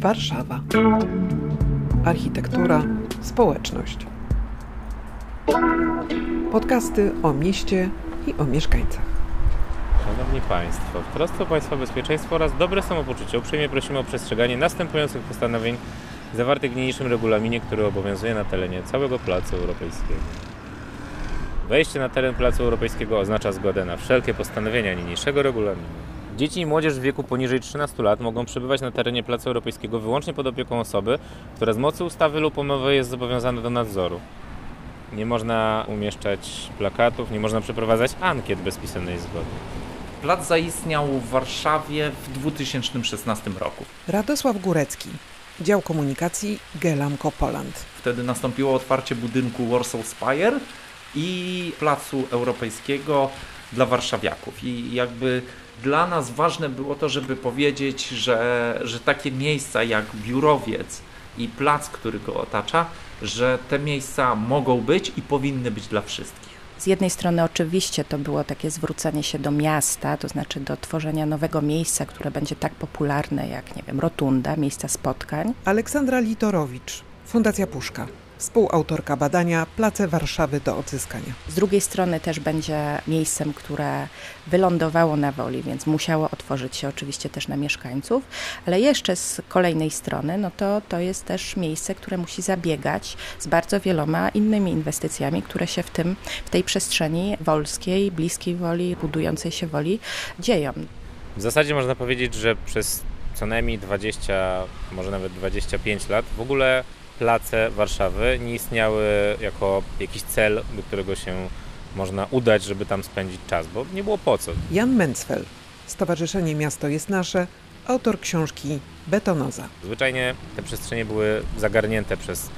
Warszawa. Architektura, społeczność. Podcasty o mieście i o mieszkańcach. Szanowni Państwo, w trosce o Państwa bezpieczeństwo oraz dobre samopoczucie uprzejmie prosimy o przestrzeganie następujących postanowień zawartych w niniejszym regulaminie, który obowiązuje na terenie całego Placu Europejskiego. Wejście na teren Placu Europejskiego oznacza zgodę na wszelkie postanowienia niniejszego regulaminu. Dzieci i młodzież w wieku poniżej 13 lat mogą przebywać na terenie Placu Europejskiego wyłącznie pod opieką osoby, która z mocy ustawy lub umowy jest zobowiązana do nadzoru. Nie można umieszczać plakatów, nie można przeprowadzać ankiet bez pisemnej zgody. Plac zaistniał w Warszawie w 2016 roku. Radosław Górecki, dział komunikacji Gelamco Poland. Wtedy nastąpiło otwarcie budynku Warsaw Spire i Placu Europejskiego dla warszawiaków. I jakby dla nas ważne było to, żeby powiedzieć, że, że takie miejsca jak biurowiec i plac, który go otacza, że te miejsca mogą być i powinny być dla wszystkich. Z jednej strony oczywiście to było takie zwrócenie się do miasta, to znaczy do tworzenia nowego miejsca, które będzie tak popularne jak, nie wiem, rotunda, miejsca spotkań. Aleksandra Litorowicz, Fundacja Puszka współautorka badania Place Warszawy do odzyskania. Z drugiej strony też będzie miejscem, które wylądowało na woli, więc musiało otworzyć się oczywiście też na mieszkańców, ale jeszcze z kolejnej strony, no to to jest też miejsce, które musi zabiegać z bardzo wieloma innymi inwestycjami, które się w tym, w tej przestrzeni wolskiej, bliskiej woli, budującej się woli dzieją. W zasadzie można powiedzieć, że przez co najmniej 20, może nawet 25 lat w ogóle place Warszawy nie istniały jako jakiś cel, do którego się można udać, żeby tam spędzić czas, bo nie było po co. Jan Mencfel, Stowarzyszenie Miasto jest Nasze, autor książki Betonoza. Zwyczajnie te przestrzenie były zagarnięte przez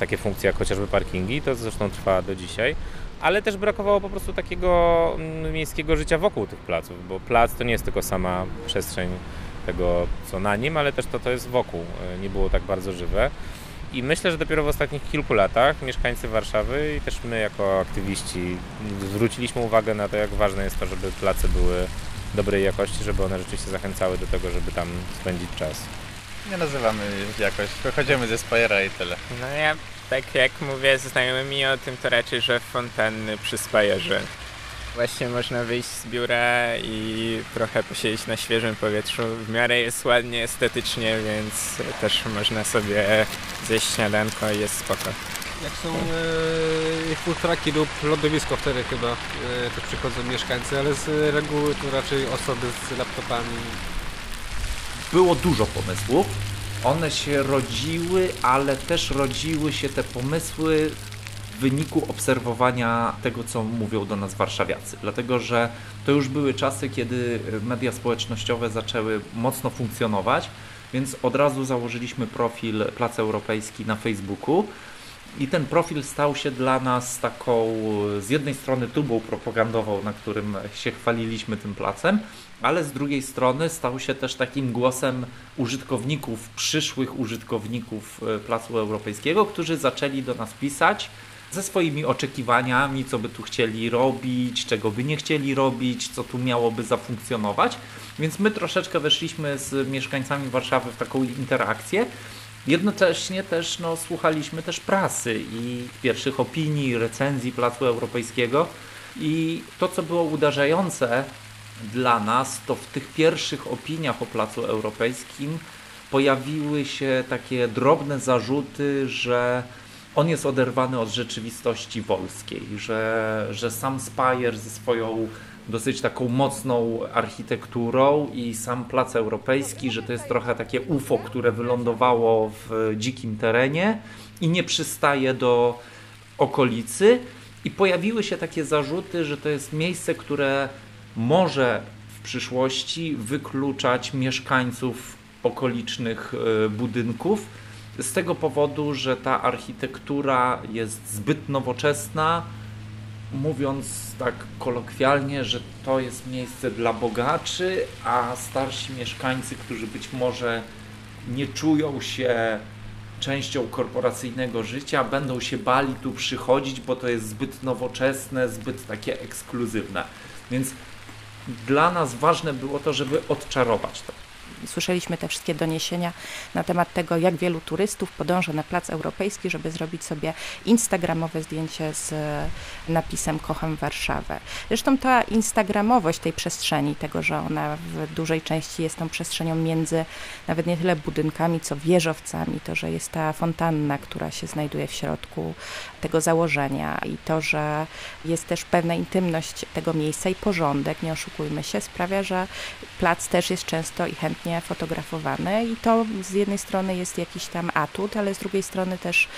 takie funkcje jak chociażby parkingi, to zresztą trwa do dzisiaj, ale też brakowało po prostu takiego mm, miejskiego życia wokół tych placów, bo plac to nie jest tylko sama przestrzeń tego, co na nim, ale też to, to jest wokół. E, nie było tak bardzo żywe. I myślę, że dopiero w ostatnich kilku latach mieszkańcy Warszawy i też my jako aktywiści zwróciliśmy uwagę na to, jak ważne jest to, żeby place były dobrej jakości, żeby one rzeczywiście zachęcały do tego, żeby tam spędzić czas. Nie nazywamy jakoś, wychodzimy ze Spajera i tyle. No ja tak jak mówię z znajomymi o tym, to raczej, że fontanny przy Spajerze. Właśnie można wyjść z biura i trochę posiedzieć na świeżym powietrzu. W miarę jest ładnie estetycznie, więc też można sobie zjeść śniadanko i jest spoko. Jak są e, food trucki lub lądowisko, wtedy chyba e, też przychodzą mieszkańcy, ale z reguły to raczej osoby z laptopami. Było dużo pomysłów. One się rodziły, ale też rodziły się te pomysły wyniku obserwowania tego, co mówią do nas warszawiacy. Dlatego, że to już były czasy, kiedy media społecznościowe zaczęły mocno funkcjonować, więc od razu założyliśmy profil Plac Europejski na Facebooku. I ten profil stał się dla nas taką z jednej strony tubą propagandową, na którym się chwaliliśmy tym placem, ale z drugiej strony stał się też takim głosem użytkowników, przyszłych użytkowników e, Placu Europejskiego, którzy zaczęli do nas pisać ze swoimi oczekiwaniami, co by tu chcieli robić, czego by nie chcieli robić, co tu miałoby zafunkcjonować. Więc my troszeczkę weszliśmy z mieszkańcami Warszawy w taką interakcję. Jednocześnie też no, słuchaliśmy też prasy i pierwszych opinii, recenzji Placu Europejskiego. I to, co było uderzające dla nas, to w tych pierwszych opiniach o Placu Europejskim pojawiły się takie drobne zarzuty, że on jest oderwany od rzeczywistości wolskiej, że, że sam Spire ze swoją dosyć taką mocną architekturą i sam plac europejski, że to jest trochę takie UFO, które wylądowało w dzikim terenie i nie przystaje do okolicy. I pojawiły się takie zarzuty, że to jest miejsce, które może w przyszłości wykluczać mieszkańców okolicznych e, budynków z tego powodu, że ta architektura jest zbyt nowoczesna, mówiąc tak kolokwialnie, że to jest miejsce dla bogaczy, a starsi mieszkańcy, którzy być może nie czują się częścią korporacyjnego życia, będą się bali tu przychodzić, bo to jest zbyt nowoczesne, zbyt takie ekskluzywne. Więc dla nas ważne było to, żeby odczarować to słyszeliśmy te wszystkie doniesienia na temat tego, jak wielu turystów podąża na Plac Europejski, żeby zrobić sobie instagramowe zdjęcie z napisem Kocham Warszawę. Zresztą ta instagramowość tej przestrzeni, tego, że ona w dużej części jest tą przestrzenią między nawet nie tyle budynkami, co wieżowcami, to, że jest ta fontanna, która się znajduje w środku tego założenia i to, że jest też pewna intymność tego miejsca i porządek, nie oszukujmy się, sprawia, że plac też jest często i chętnie fotografowany i to z jednej strony jest jakiś tam atut, ale z drugiej strony też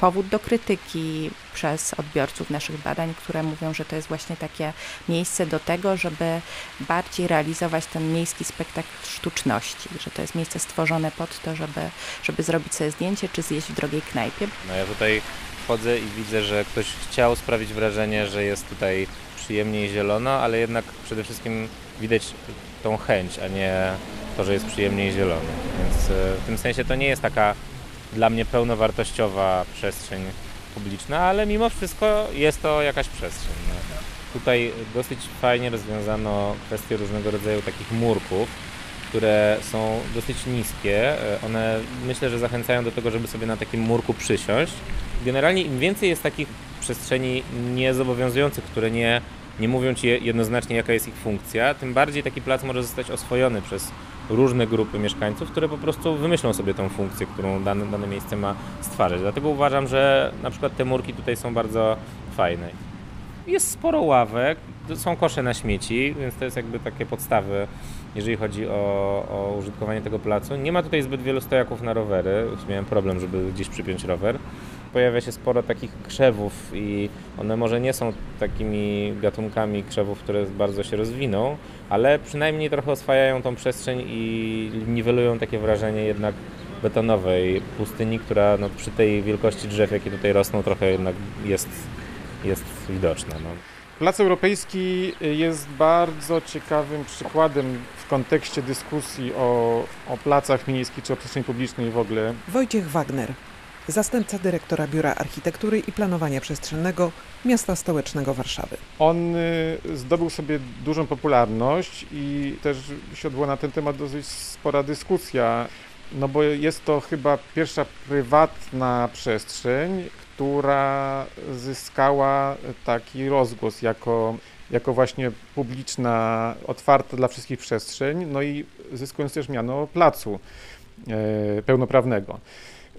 powód do krytyki przez odbiorców naszych badań, które mówią, że to jest właśnie takie miejsce do tego, żeby bardziej realizować ten miejski spektakl sztuczności, że to jest miejsce stworzone pod to, żeby, żeby zrobić sobie zdjęcie czy zjeść w drogiej knajpie. No ja tutaj wchodzę i widzę, że ktoś chciał sprawić wrażenie, że jest tutaj przyjemnie i zielono, ale jednak przede wszystkim widać tą chęć, a nie to, że jest przyjemnie i zielono. Więc e, w tym sensie to nie jest taka dla mnie pełnowartościowa przestrzeń publiczna, ale mimo wszystko jest to jakaś przestrzeń. No. Tutaj dosyć fajnie rozwiązano kwestię różnego rodzaju takich murków, które są dosyć niskie. E, one myślę, że zachęcają do tego, żeby sobie na takim murku przysiąść. Generalnie im więcej jest takich przestrzeni niezobowiązujących, które nie, nie mówią ci jednoznacznie jaka jest ich funkcja, tym bardziej taki plac może zostać oswojony przez różne grupy mieszkańców, które po prostu wymyślą sobie tą funkcję, którą dane, dane miejsce ma stwarzać. Dlatego uważam, że na przykład te murki tutaj są bardzo fajne. Jest sporo ławek, są kosze na śmieci, więc to jest jakby takie podstawy, jeżeli chodzi o, o użytkowanie tego placu. Nie ma tutaj zbyt wielu stojaków na rowery, miałem problem, żeby gdzieś przypiąć rower. Pojawia się sporo takich krzewów i one może nie są takimi gatunkami krzewów, które bardzo się rozwiną, ale przynajmniej trochę oswajają tą przestrzeń i niwelują takie wrażenie jednak betonowej pustyni, która no, przy tej wielkości drzew, jakie tutaj rosną, trochę jednak jest, jest widoczna. No. Plac Europejski jest bardzo ciekawym przykładem w kontekście dyskusji o, o placach miejskich czy o przestrzeni publicznej w ogóle. Wojciech Wagner, zastępca dyrektora Biura Architektury i Planowania Przestrzennego Miasta Stołecznego Warszawy. On y, zdobył sobie dużą popularność i też siodła na ten temat dosyć spora dyskusja, no bo jest to chyba pierwsza prywatna przestrzeń, która zyskała taki rozgłos jako, jako właśnie publiczna, otwarta dla wszystkich przestrzeń, no i zyskując też miano placu e, pełnoprawnego.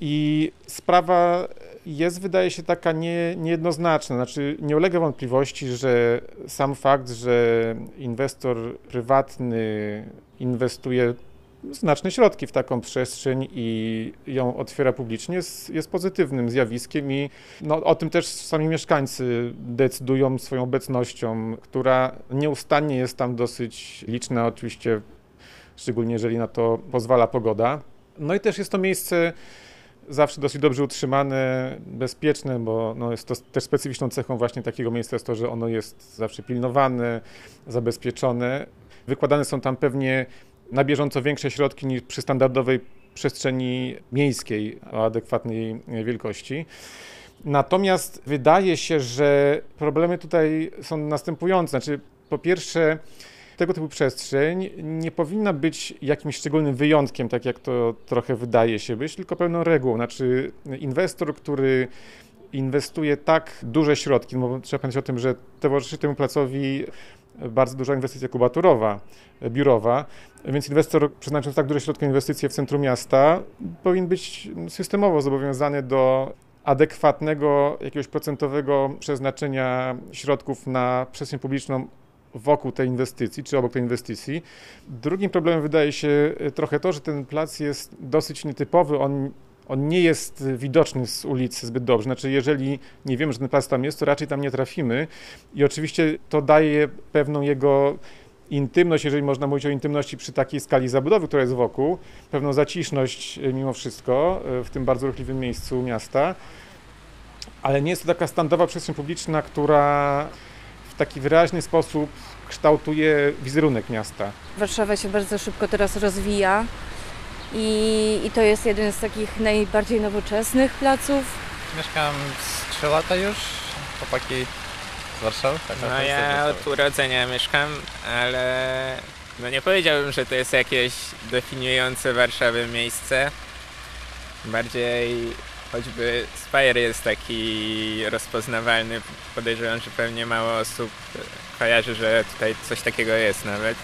I sprawa jest, wydaje się, taka nie, niejednoznaczna. Znaczy, nie ulega wątpliwości, że sam fakt, że inwestor prywatny inwestuje znaczne środki w taką przestrzeń i ją otwiera publicznie, jest, jest pozytywnym zjawiskiem i no, o tym też sami mieszkańcy decydują swoją obecnością, która nieustannie jest tam dosyć liczna, oczywiście, szczególnie jeżeli na to pozwala pogoda. No i też jest to miejsce zawsze dosyć dobrze utrzymane, bezpieczne, bo no jest to też specyficzną cechą właśnie takiego miejsca jest to, że ono jest zawsze pilnowane, zabezpieczone. Wykładane są tam pewnie na bieżąco większe środki niż przy standardowej przestrzeni miejskiej o adekwatnej wielkości. Natomiast wydaje się, że problemy tutaj są następujące. Znaczy, po pierwsze, tego typu przestrzeń nie powinna być jakimś szczególnym wyjątkiem, tak jak to trochę wydaje się być, tylko pełną regułą. Znaczy, inwestor, który inwestuje tak duże środki, no bo trzeba pamiętać o tym, że towarzyszy temu placowi bardzo duża inwestycja kubaturowa, biurowa, więc inwestor przeznaczając tak duże środki inwestycje w centrum miasta powinien być systemowo zobowiązany do adekwatnego jakiegoś procentowego przeznaczenia środków na przestrzeń publiczną wokół tej inwestycji, czy obok tej inwestycji. Drugim problemem wydaje się trochę to, że ten plac jest dosyć nietypowy. On, on nie jest widoczny z ulicy zbyt dobrze. Znaczy, jeżeli nie wiemy, że ten plac tam jest, to raczej tam nie trafimy. I oczywiście to daje pewną jego intymność, jeżeli można mówić o intymności przy takiej skali zabudowy, która jest wokół, pewną zaciszność e, mimo wszystko e, w tym bardzo ruchliwym miejscu miasta, ale nie jest to taka standardowa przestrzeń publiczna, która taki wyraźny sposób kształtuje wizerunek miasta. Warszawa się bardzo szybko teraz rozwija i, i to jest jeden z takich najbardziej nowoczesnych placów. Mieszkam z 3 lata już, chłopaki z Warszawy. Tak No ja Warszawy. od urodzenia mieszkam, ale No nie powiedziałbym, że to jest jakieś definiujące Warszawę miejsce. Bardziej choćby Spire jest taki rozpoznawalny. Podejrzewam, że pewnie mało osób kojarzy, że tutaj coś takiego jest nawet.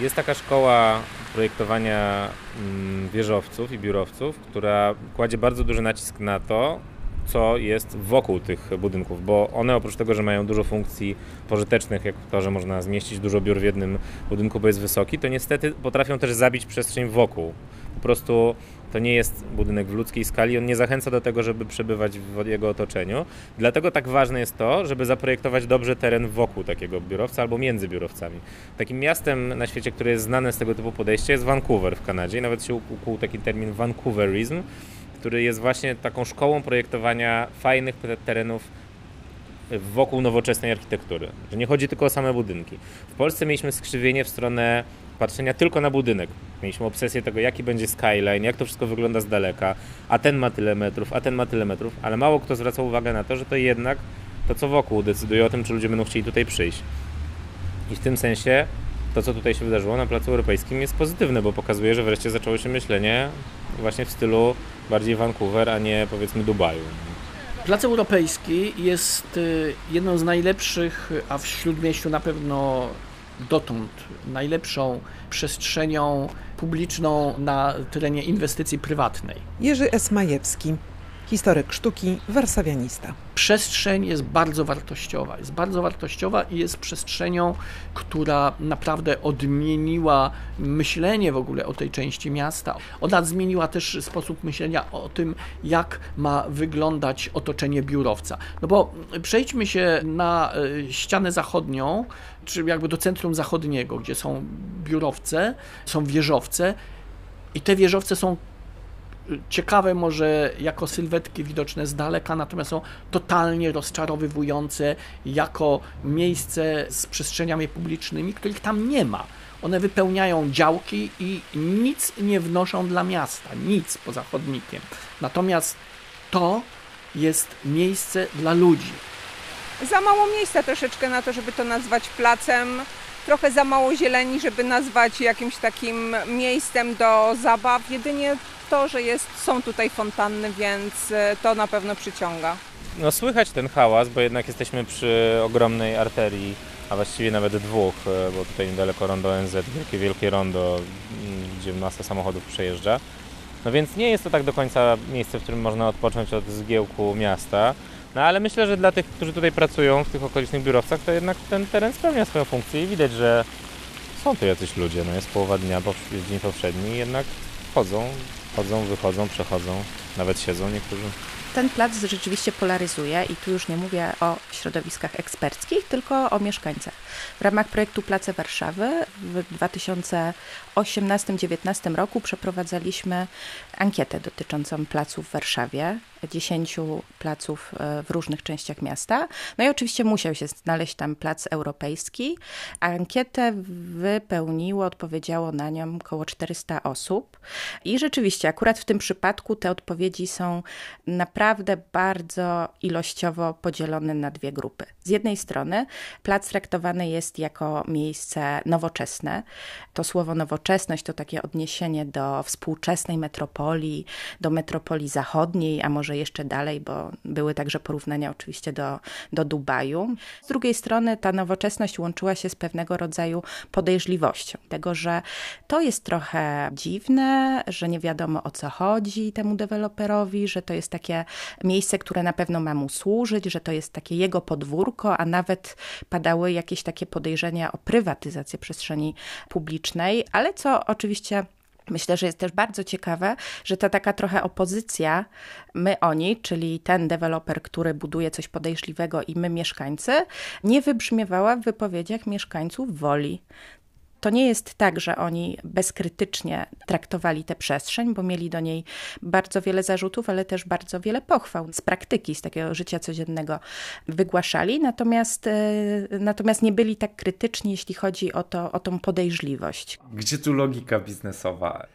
Jest taka szkoła projektowania mm, wieżowców i biurowców, która kładzie bardzo duży nacisk na to, co jest wokół tych budynków, bo one oprócz tego, że mają dużo funkcji pożytecznych, jak to, że można zmieścić dużo biur w jednym budynku, bo jest wysoki, to niestety potrafią też zabić przestrzeń wokół. Po prostu to nie jest budynek w ludzkiej skali, on nie zachęca do tego, żeby przebywać w jego otoczeniu. Dlatego tak ważne jest to, żeby zaprojektować dobrze teren wokół takiego biurowca albo między biurowcami. Takim miastem na świecie, które jest znane z tego typu podejścia jest Vancouver w Kanadzie i nawet się ukuł taki termin Vancouverism, który jest właśnie taką szkołą projektowania fajnych terenów wokół nowoczesnej architektury. Że nie chodzi tylko o same budynki. W Polsce mieliśmy skrzywienie w stronę patrzenia tylko na budynek. Mieliśmy obsesję tego, jaki będzie skyline, jak to wszystko wygląda z daleka, a ten ma tyle metrów, a ten ma tyle metrów, ale mało kto zwraca uwagę na to, że to jednak to, co wokół decyduje o tym, czy ludzie będą chcieli tutaj przyjść. I w tym sensie to, co tutaj się wydarzyło na Placu Europejskim jest pozytywne, bo pokazuje, że wreszcie zaczęło się myślenie właśnie w stylu bardziej Vancouver, a nie powiedzmy Dubaju. Plac Europejski jest y, jedną z najlepszych, a w Śródmieściu na pewno dotąd najlepszą przestrzenią publiczną na terenie inwestycji prywatnej. Jerzy Esmajewski, historyk sztuki, warszawianista. Przestrzeń jest bardzo wartościowa. Jest bardzo wartościowa i jest przestrzenią, która naprawdę odmieniła myślenie w ogóle o tej części miasta. Ona zmieniła też sposób myślenia o tym, jak ma wyglądać otoczenie biurowca. No bo przejdźmy się na e, ścianę zachodnią, czy jakby do centrum zachodniego, gdzie są biurowce, są wieżowce i te wieżowce są ciekawe może jako sylwetki widoczne z daleka, natomiast są totalnie rozczarowywujące jako miejsce z przestrzeniami publicznymi, których tam nie ma. One wypełniają działki i nic nie wnoszą dla miasta, nic poza chodnikiem. Natomiast to jest miejsce dla ludzi. Za mało miejsca troszeczkę na to, żeby to nazwać placem trochę za mało zieleni, żeby nazwać jakimś takim miejscem do zabaw. Jedynie to, że jest, są tutaj fontanny, więc e, to na pewno przyciąga. No słychać ten hałas, bo jednak jesteśmy przy ogromnej arterii, a właściwie nawet dwóch, e, bo tutaj niedaleko rondo NZ, wielkie, wielkie rondo, gdzie masa samochodów przejeżdża. No więc nie jest to tak do końca miejsce, w którym można odpocząć od zgiełku miasta. No ale myślę, że dla tych, którzy tutaj pracują w tych okolicznych biurowcach, to jednak ten teren spełnia swoją funkcję i widać, że są tu jacyś ludzie. No jest połowa dnia, bo jest dzień powszedni jednak chodzą, chodzą, wychodzą, przechodzą, nawet siedzą niektórzy. Ten plac rzeczywiście polaryzuje i tu już nie mówię o środowiskach eksperckich, tylko o mieszkańcach. W ramach projektu Place Warszawy w 2018-2019 roku przeprowadzaliśmy ankietę dotyczącą placów w Warszawie, 10 placów e, w różnych częściach miasta. No i oczywiście musiał się znaleźć tam plac europejski. Ankietę wypełniło, odpowiedziało na nią około 400 osób. I rzeczywiście, akurat w tym przypadku te odpowiedzi są naprawdę bardzo ilościowo podzielone na dwie grupy. Z jednej strony plac traktowany jest jako miejsce nowoczesne. To słowo nowoczesność to takie odniesienie do współczesnej metropolii, do metropolii zachodniej, a może jeszcze dalej, bo były także porównania oczywiście do, do Dubaju. Z drugiej strony ta nowoczesność łączyła się z pewnego rodzaju podejrzliwością, tego, że to jest trochę dziwne, że nie wiadomo o co chodzi temu deweloperowi, że to jest takie miejsce, które na pewno ma mu służyć, że to jest takie jego podwórko, a nawet padały jakieś takie podejrzenia o prywatyzację przestrzeni publicznej, ale co oczywiście Myślę, że jest też bardzo ciekawe, że ta taka trochę opozycja, my oni, czyli ten deweloper, który buduje coś podejrzliwego i my mieszkańcy, nie wybrzmiewała w wypowiedziach mieszkańców woli to nie jest tak, że oni bezkrytycznie traktowali tę przestrzeń, bo mieli do niej bardzo wiele zarzutów, ale też bardzo wiele pochwał z praktyki, z takiego życia codziennego wygłaszali, natomiast, e, natomiast nie byli tak krytyczni, jeśli chodzi o, to, o tą podejrzliwość. Gdzie tu logika biznesowa?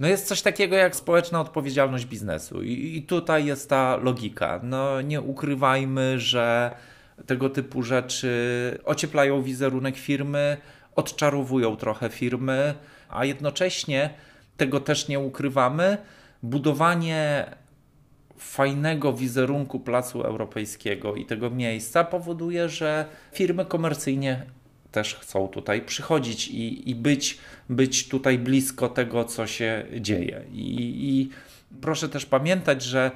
No jest coś takiego jak społeczna odpowiedzialność biznesu i, i tutaj jest ta logika. No nie ukrywajmy, że tego typu rzeczy ocieplają wizerunek firmy, odczarowują trochę firmy, a jednocześnie tego też nie ukrywamy. Budowanie fajnego wizerunku Placu Europejskiego i tego miejsca powoduje, że firmy komercyjnie też chcą tutaj przychodzić i, i być, być tutaj blisko tego, co się dzieje. I, I proszę też pamiętać, że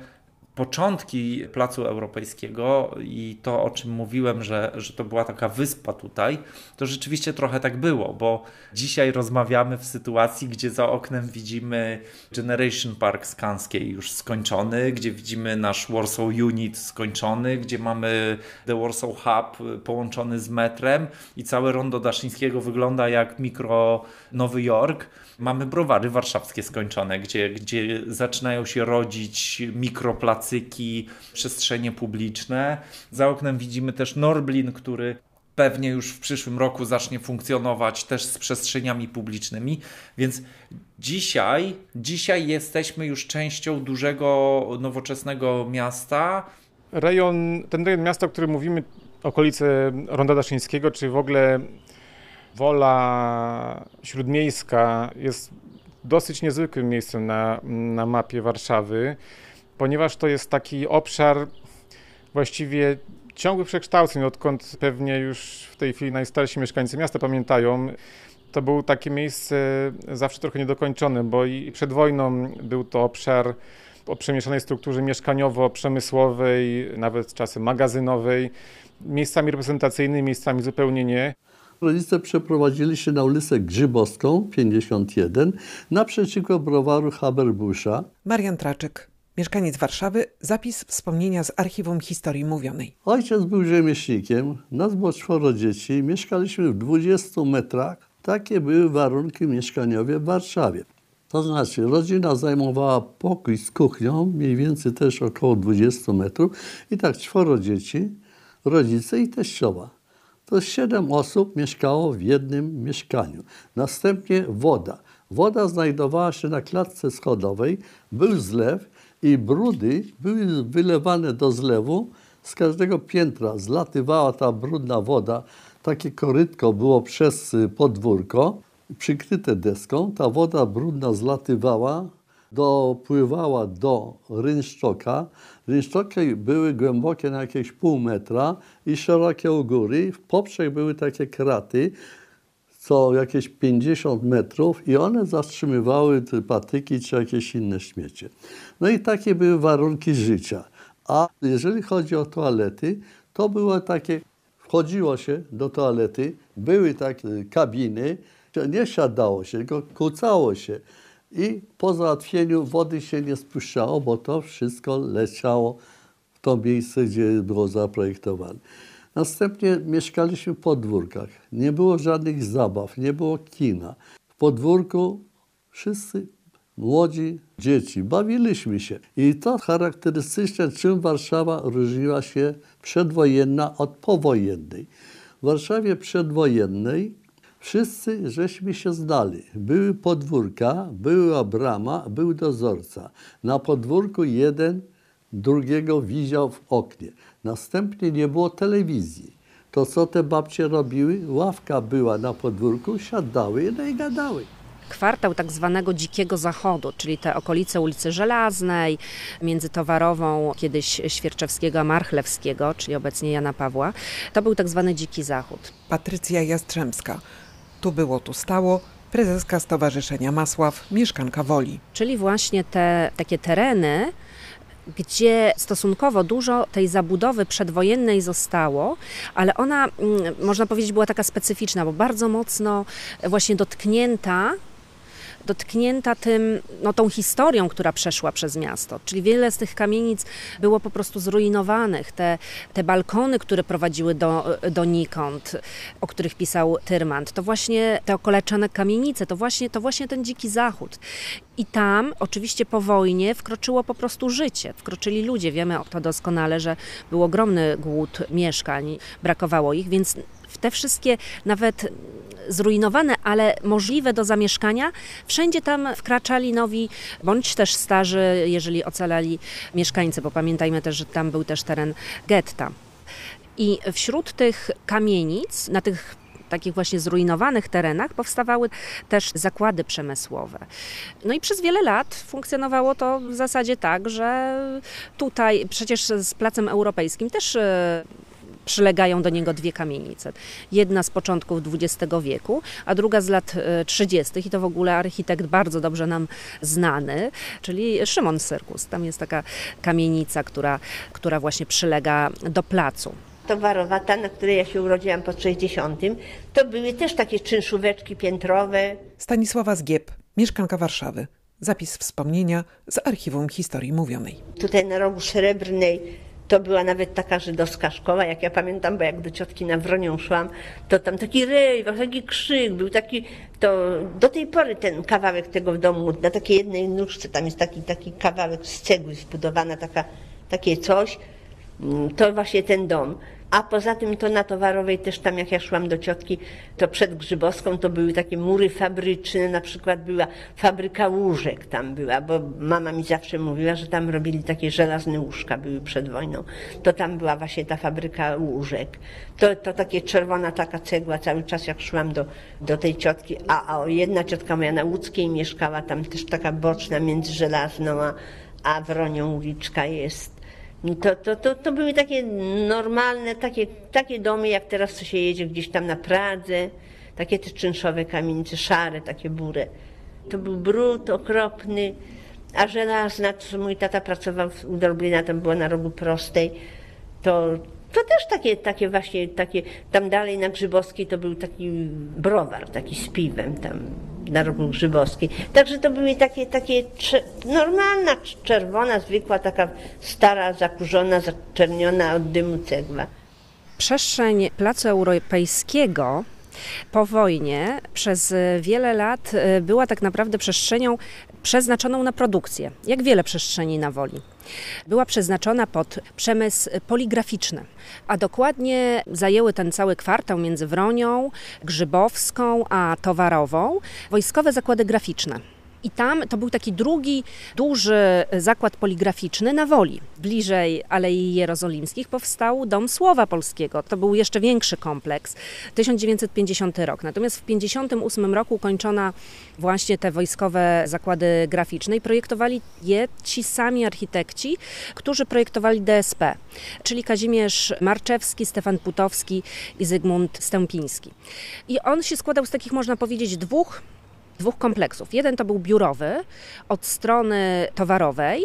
początki Placu Europejskiego i to, o czym mówiłem, że, że to była taka wyspa tutaj, to rzeczywiście trochę tak było, bo dzisiaj rozmawiamy w sytuacji, gdzie za oknem widzimy Generation Park Skanskiej już skończony, gdzie widzimy nasz Warsaw Unit skończony, gdzie mamy The Warsaw Hub połączony z metrem i całe rondo Daszyńskiego wygląda jak mikro Nowy Jork. Mamy browary warszawskie skończone, gdzie, gdzie zaczynają się rodzić mikroplacyki, przestrzenie publiczne. Za oknem widzimy też Norblin, który pewnie już w przyszłym roku zacznie funkcjonować też z przestrzeniami publicznymi, więc dzisiaj, dzisiaj jesteśmy już częścią dużego, nowoczesnego miasta. Rejon, ten rejon miasta, o którym mówimy, okolice Ronda Daszyńskiego, czy w ogóle Wola Śródmiejska jest dosyć niezwykłym miejscem na, na mapie Warszawy, ponieważ to jest taki obszar właściwie ciągłych przekształceń, odkąd pewnie już w tej chwili najstarsi mieszkańcy miasta pamiętają. To było takie miejsce zawsze trochę niedokończone, bo i przed wojną był to obszar o przemieszanej strukturze mieszkaniowo-przemysłowej, nawet czasem magazynowej, miejscami reprezentacyjnymi, miejscami zupełnie nie. Rodzice przeprowadzili się na ulicę Grzybowską 51 naprzeciwko browaru Haberbusza. Marian Traczyk, mieszkaniec Warszawy, zapis wspomnienia z archiwum historii mówionej. Ojciec był rzemieślnikiem, nas było czworo dzieci, mieszkaliśmy w 20 metrach. Takie były warunki mieszkaniowe w Warszawie. To znaczy, rodzina zajmowała pokój z kuchnią, mniej więcej też około 20 metrów i tak czworo dzieci, rodzice i teściowa to siedem osób mieszkało w jednym mieszkaniu. Następnie woda. Woda znajdowała się na klatce schodowej, był zlew i brudy były wylewane do zlewu. Z każdego piętra zlatywała ta brudna woda. Takie korytko było przez podwórko, przykryte deską. Ta woda brudna zlatywała dopływała do rynszczoka. Rynszczoki były głębokie na jakieś pół metra i szerokie u góry. W poprzek były takie kraty, co jakieś 50 metrów i one zatrzymywały te patyki czy jakieś inne śmiecie. No i takie były warunki życia. A jeżeli chodzi o toalety, to było takie, wchodziło się do toalety, były takie kabiny, nie siadało się, tylko kucało się i po załatwieniu wody się nie spuszczało, bo to wszystko leciało w to miejsce, gdzie było zaprojektowane. Następnie mieszkaliśmy w podwórkach. Nie było żadnych zabaw, nie było kina. W podwórku wszyscy młodzi dzieci bawiliśmy się. I to charakterystyczne, czym Warszawa różniła się przedwojenna od powojennej. W Warszawie przedwojennej Wszyscy żeśmy się znali. Były podwórka, była brama, był dozorca. Na podwórku jeden drugiego widział w oknie. Następnie nie było telewizji. To co te babcie robiły? Ławka była na podwórku, siadały i gadały kwartał tak zwanego Dzikiego Zachodu, czyli te okolice ulicy Żelaznej, między Towarową, kiedyś Świerczewskiego, a Marchlewskiego, czyli obecnie Jana Pawła, to był tak zwany Dziki Zachód. Patrycja Jastrzębska, tu było, tu stało. Prezeska Stowarzyszenia Masław, mieszkanka Woli. Czyli właśnie te takie tereny, gdzie stosunkowo dużo tej zabudowy przedwojennej zostało, ale ona, mm, można powiedzieć, była taka specyficzna, bo bardzo mocno właśnie dotknięta dotknięta tym, no, tą historią, która przeszła przez miasto. Czyli wiele z tych kamienic było po prostu zrujnowanych. Te, te balkony, które prowadziły do, donikąd, o których pisał Tyrmand, to właśnie te okoleczone kamienice, to właśnie, to właśnie ten dziki zachód. I tam oczywiście po wojnie wkroczyło po prostu życie, wkroczyli ludzie. Wiemy o to doskonale, że był ogromny głód mieszkań, brakowało ich, więc te wszystkie nawet zrujnowane, ale możliwe do zamieszkania, wszędzie tam wkraczali nowi, bądź też starzy, jeżeli ocalali mieszkańcy, bo pamiętajmy też, że tam był też teren getta. I wśród tych kamienic, na tych takich właśnie zrujnowanych terenach powstawały też zakłady przemysłowe. No i przez wiele lat funkcjonowało to w zasadzie tak, że tutaj przecież z Placem Europejskim też e, przylegają do niego dwie kamienice. Jedna z początków XX wieku, a druga z lat 30. i to w ogóle architekt bardzo dobrze nam znany, czyli Szymon Syrkus. Tam jest taka kamienica, która, która właśnie przylega do placu towarowa, ta, na której ja się urodziłam po 60, to były też takie czynszóweczki piętrowe. Stanisława Zgieb, mieszkanka Warszawy. Zapis wspomnienia z archiwum historii mówionej. Tutaj na rogu Srebrnej to była nawet taka żydowska szkoła, jak ja pamiętam, bo jak do ciotki na Wronią szłam, to tam taki rej, taki krzyk, był taki, to do tej pory ten kawałek tego w domu, na takiej jednej nóżce, tam jest taki, taki kawałek z cegły zbudowana, taka, takie coś, mm, to właśnie ten dom. A poza tym to na Towarowej też tam jak ja szłam do ciotki, to przed Grzybowską to były takie mury fabryczne, na przykład była fabryka łóżek tam była, bo mama mi zawsze mówiła, że tam robili takie żelazne łóżka, były przed wojną. To tam była właśnie ta fabryka łóżek. To, to takie czerwona taka cegła cały czas jak szłam do, do tej ciotki, a, a jedna ciotka moja na Łódzkiej mieszkała, tam też taka boczna między żelazną a, a Wronią uliczka jest to, to, to, to były takie normalne, takie, takie domy, jak teraz co się jedzie gdzieś tam na Pradze, takie te czynszowe kamienice, szare, takie burę. To był brud okropny, a żelazna, co mój tata pracował u Dorblina, tam była na rogu prostej, to, to też takie, takie właśnie, takie, tam dalej na Grzybowskiej to był taki browar, taki z piwem tam na rogu Grzybowskiej. Także to były takie, takie normalna, czerwona, zwykła, taka stara, zakurzona, zaczerniona od dymu cegła. Przestrzeń Placu Europejskiego po wojnie przez wiele lat e, była tak naprawdę przestrzenią przeznaczoną na produkcję, jak wiele przestrzeni na woli. Była przeznaczona pod przemysł poligraficzny, a dokładnie zajęły ten cały kwartał między Wronią, Grzybowską a Towarową wojskowe zakłady graficzne. I tam to był taki drugi duży zakład poligraficzny na Woli. Bliżej Alei Jerozolimskich powstał Dom Słowa Polskiego. To był jeszcze większy kompleks, 1950 rok. Natomiast w 1958 roku kończona właśnie te wojskowe zakłady graficzne i projektowali je ci sami architekci, którzy projektowali DSP, czyli Kazimierz Marczewski, Stefan Putowski i Zygmunt Stępiński. I on się składał z takich, można powiedzieć, dwóch dwóch kompleksów. Jeden to był biurowy od strony towarowej,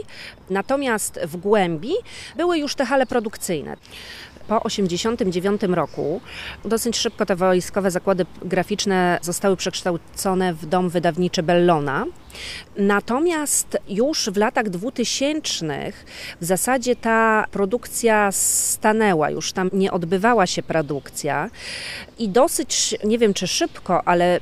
natomiast w głębi były już te hale produkcyjne po 1989 roku dosyć szybko te wojskowe zakłady graficzne zostały przekształcone w dom wydawniczy Bellona. Natomiast już w latach 2000 w zasadzie ta produkcja stanęła, już tam nie odbywała się produkcja i dosyć, nie wiem czy szybko, ale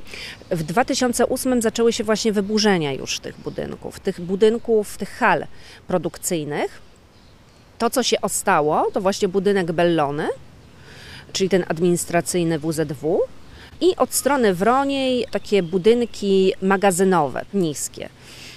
w 2008 zaczęły się właśnie wyburzenia już tych budynków, tych budynków, tych hal produkcyjnych. To, co się ostało, to właśnie budynek Bellony, czyli ten administracyjny WZW, i od strony Wroniej takie budynki magazynowe, niskie.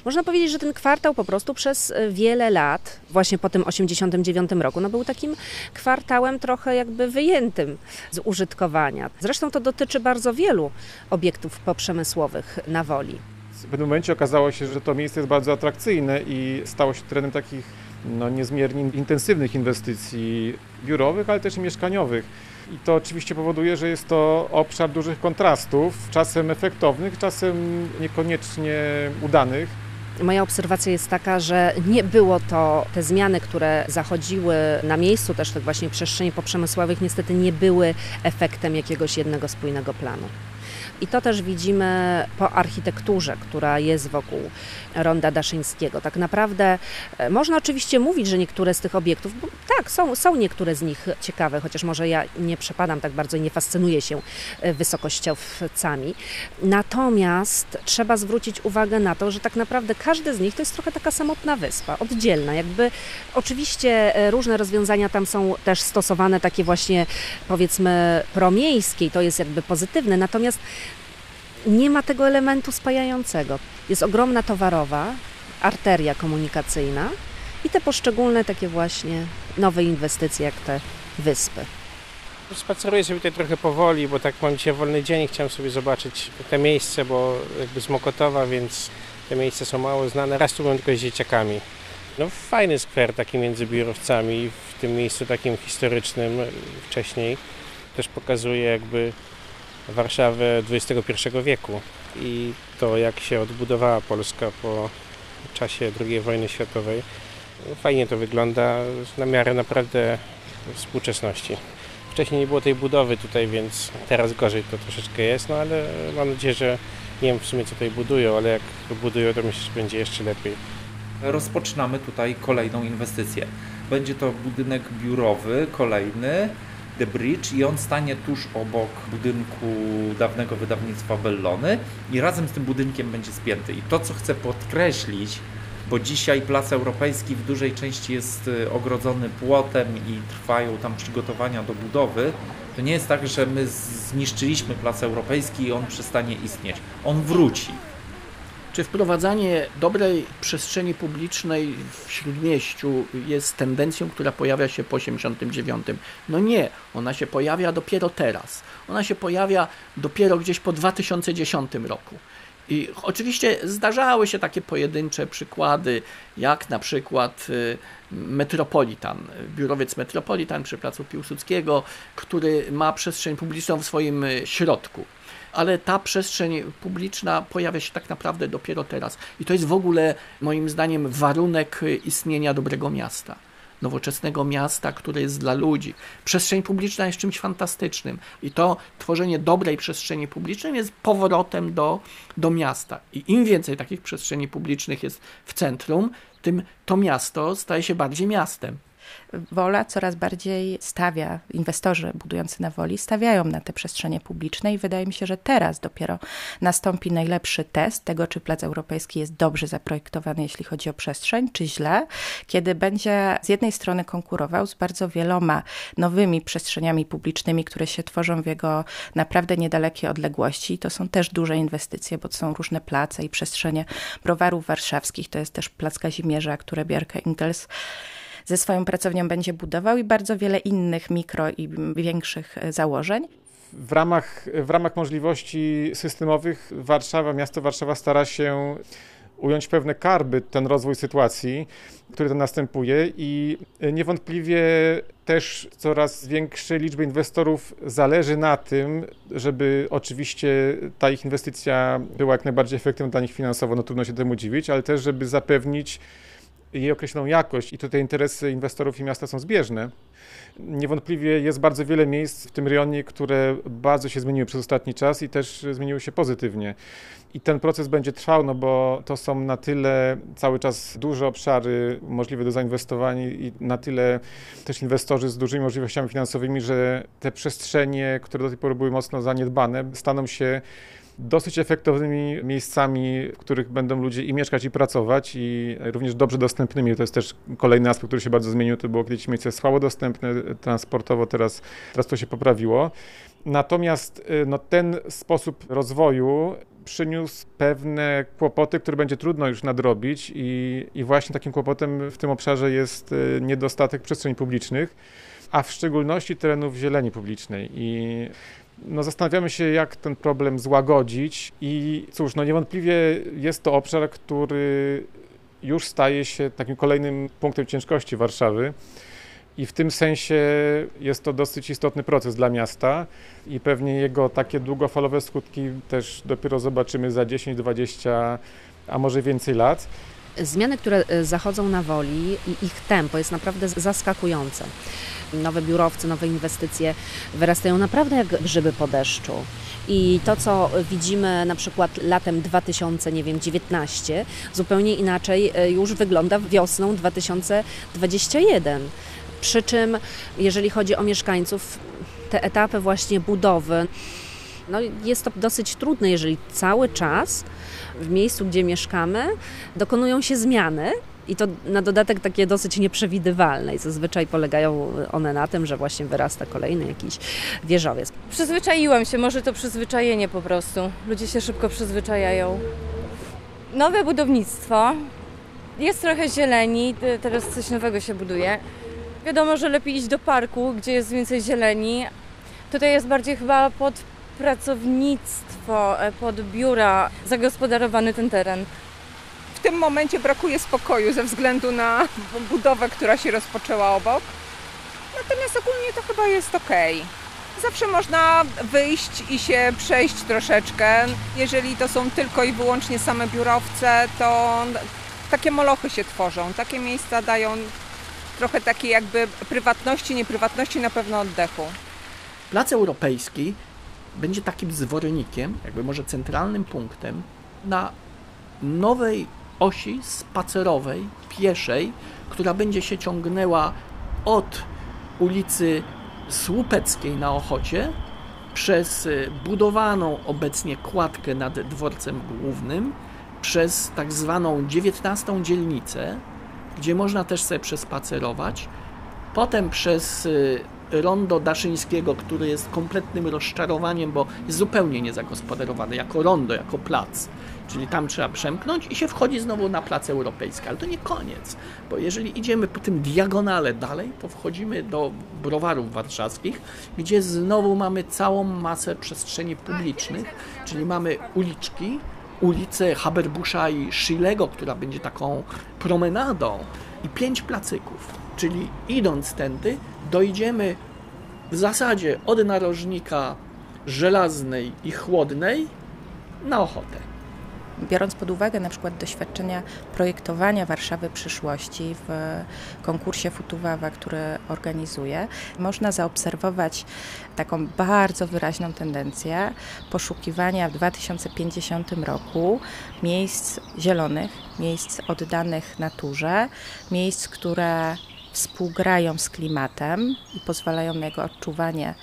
Można powiedzieć, że ten kwartał po prostu przez wiele lat, właśnie po tym 89 roku, no był takim kwartałem trochę jakby wyjętym z użytkowania. Zresztą to dotyczy bardzo wielu obiektów poprzemysłowych na Woli. W pewnym momencie okazało się, że to miejsce jest bardzo atrakcyjne i stało się terenem takich no, niezmiernie intensywnych inwestycji biurowych, ale też i mieszkaniowych. I to oczywiście powoduje, że jest to obszar dużych kontrastów, czasem efektownych, czasem niekoniecznie udanych. Moja obserwacja jest taka, że nie było to, te zmiany, które zachodziły na miejscu też tych właśnie przestrzeni poprzemysłowych, niestety nie były efektem jakiegoś jednego spójnego planu. I to też widzimy po architekturze, która jest wokół Ronda Daszyńskiego. Tak naprawdę e, można oczywiście mówić, że niektóre z tych obiektów, tak, są, są niektóre z nich ciekawe, chociaż może ja nie przepadam tak bardzo i nie fascynuję się e, wysokościowcami. Natomiast trzeba zwrócić uwagę na to, że tak naprawdę każdy z nich to jest trochę taka samotna wyspa, oddzielna. Jakby oczywiście e, różne rozwiązania tam są też stosowane, takie właśnie powiedzmy promiejskie, to jest jakby pozytywne, natomiast nie ma tego elementu spajającego. Jest ogromna towarowa, arteria komunikacyjna – i te poszczególne takie właśnie nowe inwestycje, jak te wyspy. Spaceruję sobie tutaj trochę powoli, bo tak mam dzisiaj wolny dzień i chciałem sobie zobaczyć te miejsce, bo jakby z Mokotowa, więc te miejsca są mało znane. Raz tu byłem tylko z dzieciakami. No fajny skwer taki między biurowcami, w tym miejscu takim historycznym wcześniej. Też pokazuje jakby Warszawę XXI wieku i to jak się odbudowała Polska po czasie II wojny światowej. Fajnie to wygląda na miarę naprawdę współczesności. Wcześniej nie było tej budowy tutaj, więc teraz gorzej to troszeczkę jest, no ale mam nadzieję, że nie wiem w sumie co tutaj budują, ale jak budują to myślę, że będzie jeszcze lepiej. Rozpoczynamy tutaj kolejną inwestycję. Będzie to budynek biurowy, kolejny, The Bridge i on stanie tuż obok budynku dawnego wydawnictwa Bellony i razem z tym budynkiem będzie spięty. I to, co chcę podkreślić, bo dzisiaj Plac Europejski w dużej części jest y, ogrodzony płotem i trwają tam przygotowania do budowy, to nie jest tak, że my zniszczyliśmy Plac Europejski i on przestanie istnieć. On wróci. Czy wprowadzanie dobrej przestrzeni publicznej w śródmieściu jest tendencją, która pojawia się po 89? No nie, ona się pojawia dopiero teraz. Ona się pojawia dopiero gdzieś po 2010 roku. I oczywiście zdarzały się takie pojedyncze przykłady, jak na przykład y, Metropolitan, biurowiec Metropolitan przy placu Piłsudskiego, który ma przestrzeń publiczną w swoim y, środku. Ale ta przestrzeń publiczna pojawia się tak naprawdę dopiero teraz. I to jest w ogóle, moim zdaniem, warunek istnienia dobrego miasta nowoczesnego miasta, które jest dla ludzi. Przestrzeń publiczna jest czymś fantastycznym i to tworzenie dobrej przestrzeni publicznej jest powrotem do, do miasta. I im więcej takich przestrzeni publicznych jest w centrum, tym to miasto staje się bardziej miastem. Wola coraz bardziej stawia, inwestorzy budujący na Woli stawiają na te przestrzenie publiczne i wydaje mi się, że teraz dopiero nastąpi najlepszy test tego, czy Plac Europejski jest dobrze zaprojektowany, jeśli chodzi o przestrzeń, czy źle, kiedy będzie z jednej strony konkurował z bardzo wieloma nowymi przestrzeniami publicznymi, które się tworzą w jego naprawdę niedalekiej odległości. To są też duże inwestycje, bo to są różne place i przestrzenie browarów warszawskich. To jest też Plac Kazimierza, które Bierke Ingels ze swoją pracownią będzie budował i bardzo wiele innych mikro i większych e, założeń. W ramach, w ramach możliwości systemowych Warszawa, miasto Warszawa stara się ująć pewne karby ten rozwój sytuacji, który to następuje i niewątpliwie też coraz większej liczby inwestorów zależy na tym, żeby oczywiście ta ich inwestycja była jak najbardziej efektywna dla nich finansowo, no trudno się temu dziwić, ale też żeby zapewnić jej określoną jakość i tutaj interesy inwestorów i miasta są zbieżne. Niewątpliwie jest bardzo wiele miejsc w tym rejonie, które bardzo się zmieniły przez ostatni czas i też zmieniły się pozytywnie. I ten proces będzie trwał, no bo to są na tyle cały czas duże obszary możliwe do zainwestowania i na tyle też inwestorzy z dużymi możliwościami finansowymi, że te przestrzenie, które do tej pory były mocno zaniedbane, staną się dosyć efektownymi miejscami, w których będą ludzie i mieszkać, i pracować, i również dobrze dostępnymi. To jest też kolejny aspekt, który się bardzo zmienił. To było kiedyś miejsce słabo dostępne transportowo, teraz, teraz to się poprawiło. Natomiast y, no, ten sposób rozwoju przyniósł pewne kłopoty, które będzie trudno już nadrobić i, i właśnie takim kłopotem w tym obszarze jest y, niedostatek przestrzeni publicznych, a w szczególności terenów zieleni publicznej. I no, zastanawiamy się, jak ten problem złagodzić i cóż, no niewątpliwie jest to obszar, który już staje się takim kolejnym punktem ciężkości Warszawy. I w tym sensie jest to dosyć istotny proces dla miasta i pewnie jego takie długofalowe skutki też dopiero zobaczymy za 10, 20, a może więcej lat. Zmiany, które e, zachodzą na woli i ich tempo jest naprawdę zaskakujące nowe biurowce, nowe inwestycje wyrastają naprawdę jak grzyby po deszczu. I to, co widzimy na przykład latem 2019, zupełnie inaczej e, już wygląda wiosną 2021. Przy czym, jeżeli chodzi o mieszkańców, te etapy właśnie budowy, no jest to dosyć trudne, jeżeli cały czas w miejscu, gdzie mieszkamy, dokonują się zmiany, i to na dodatek takie dosyć nieprzewidywalne i zazwyczaj polegają one na tym, że właśnie wyrasta kolejny jakiś wieżowiec. Przyzwyczaiłam się, może to przyzwyczajenie po prostu. Ludzie się szybko przyzwyczajają. Nowe budownictwo, jest trochę zieleni, teraz coś nowego się buduje. Wiadomo, że lepiej iść do parku, gdzie jest więcej zieleni, Tutaj jest bardziej chyba pod pracownictwo, e, pod biura zagospodarowany ten teren. Tym momencie brakuje spokoju ze względu na budowę, która się rozpoczęła obok. Natomiast ogólnie to chyba jest ok. Zawsze można wyjść i się przejść troszeczkę. Jeżeli to są tylko i wyłącznie same biurowce, to takie molochy się tworzą. Takie miejsca dają trochę takiej jakby prywatności, nieprywatności, na pewno oddechu. Plac Europejski będzie takim zwornikiem, jakby może centralnym punktem na nowej osi spacerowej, pieszej, która będzie się ciągnęła od ulicy Słupeckiej na Ochocie przez budowaną obecnie kładkę nad dworcem głównym, przez tak zwaną 19 dzielnicę, gdzie można też sobie przespacerować, potem przez rondo Daszyńskiego, który jest kompletnym rozczarowaniem, bo jest zupełnie niezagospodarowany jako rondo, jako plac. Czyli tam trzeba przemknąć i się wchodzi znowu na plac europejski. Ale to nie koniec, bo jeżeli idziemy po tym diagonale dalej, to wchodzimy do browarów warszawskich, gdzie znowu mamy całą masę przestrzeni publicznych, czyli mamy uliczki, ulicę Haberbusza i Schillego, która będzie taką promenadą i pięć placyków. Czyli idąc tędy, dojdziemy w zasadzie od narożnika żelaznej i chłodnej na ochotę. Biorąc pod uwagę na przykład doświadczenia projektowania Warszawy przyszłości w konkursie Futuwawa, który organizuje, można zaobserwować taką bardzo wyraźną tendencję poszukiwania w 2050 roku miejsc zielonych, miejsc oddanych naturze, miejsc, które współgrają z klimatem i pozwalają na jego odczuwanie,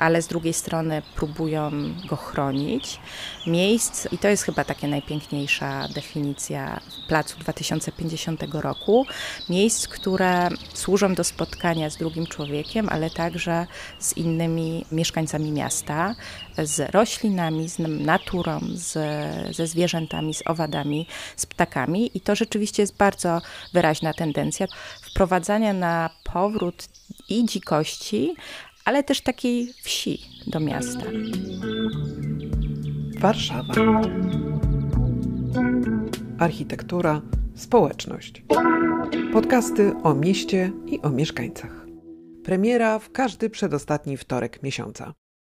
ale z drugiej strony próbują go chronić. Miejsc, i to jest chyba taka najpiękniejsza definicja placu 2050 roku, miejsc, które służą do spotkania z drugim człowiekiem, ale także z innymi mieszkańcami miasta, z roślinami, z naturą, z, ze zwierzętami, z owadami, z ptakami. I to rzeczywiście jest bardzo wyraźna tendencja wprowadzania na powrót i dzikości, ale też takiej wsi do miasta. Warszawa. Architektura, społeczność. Podcasty o mieście i o mieszkańcach. Premiera w każdy przedostatni wtorek miesiąca.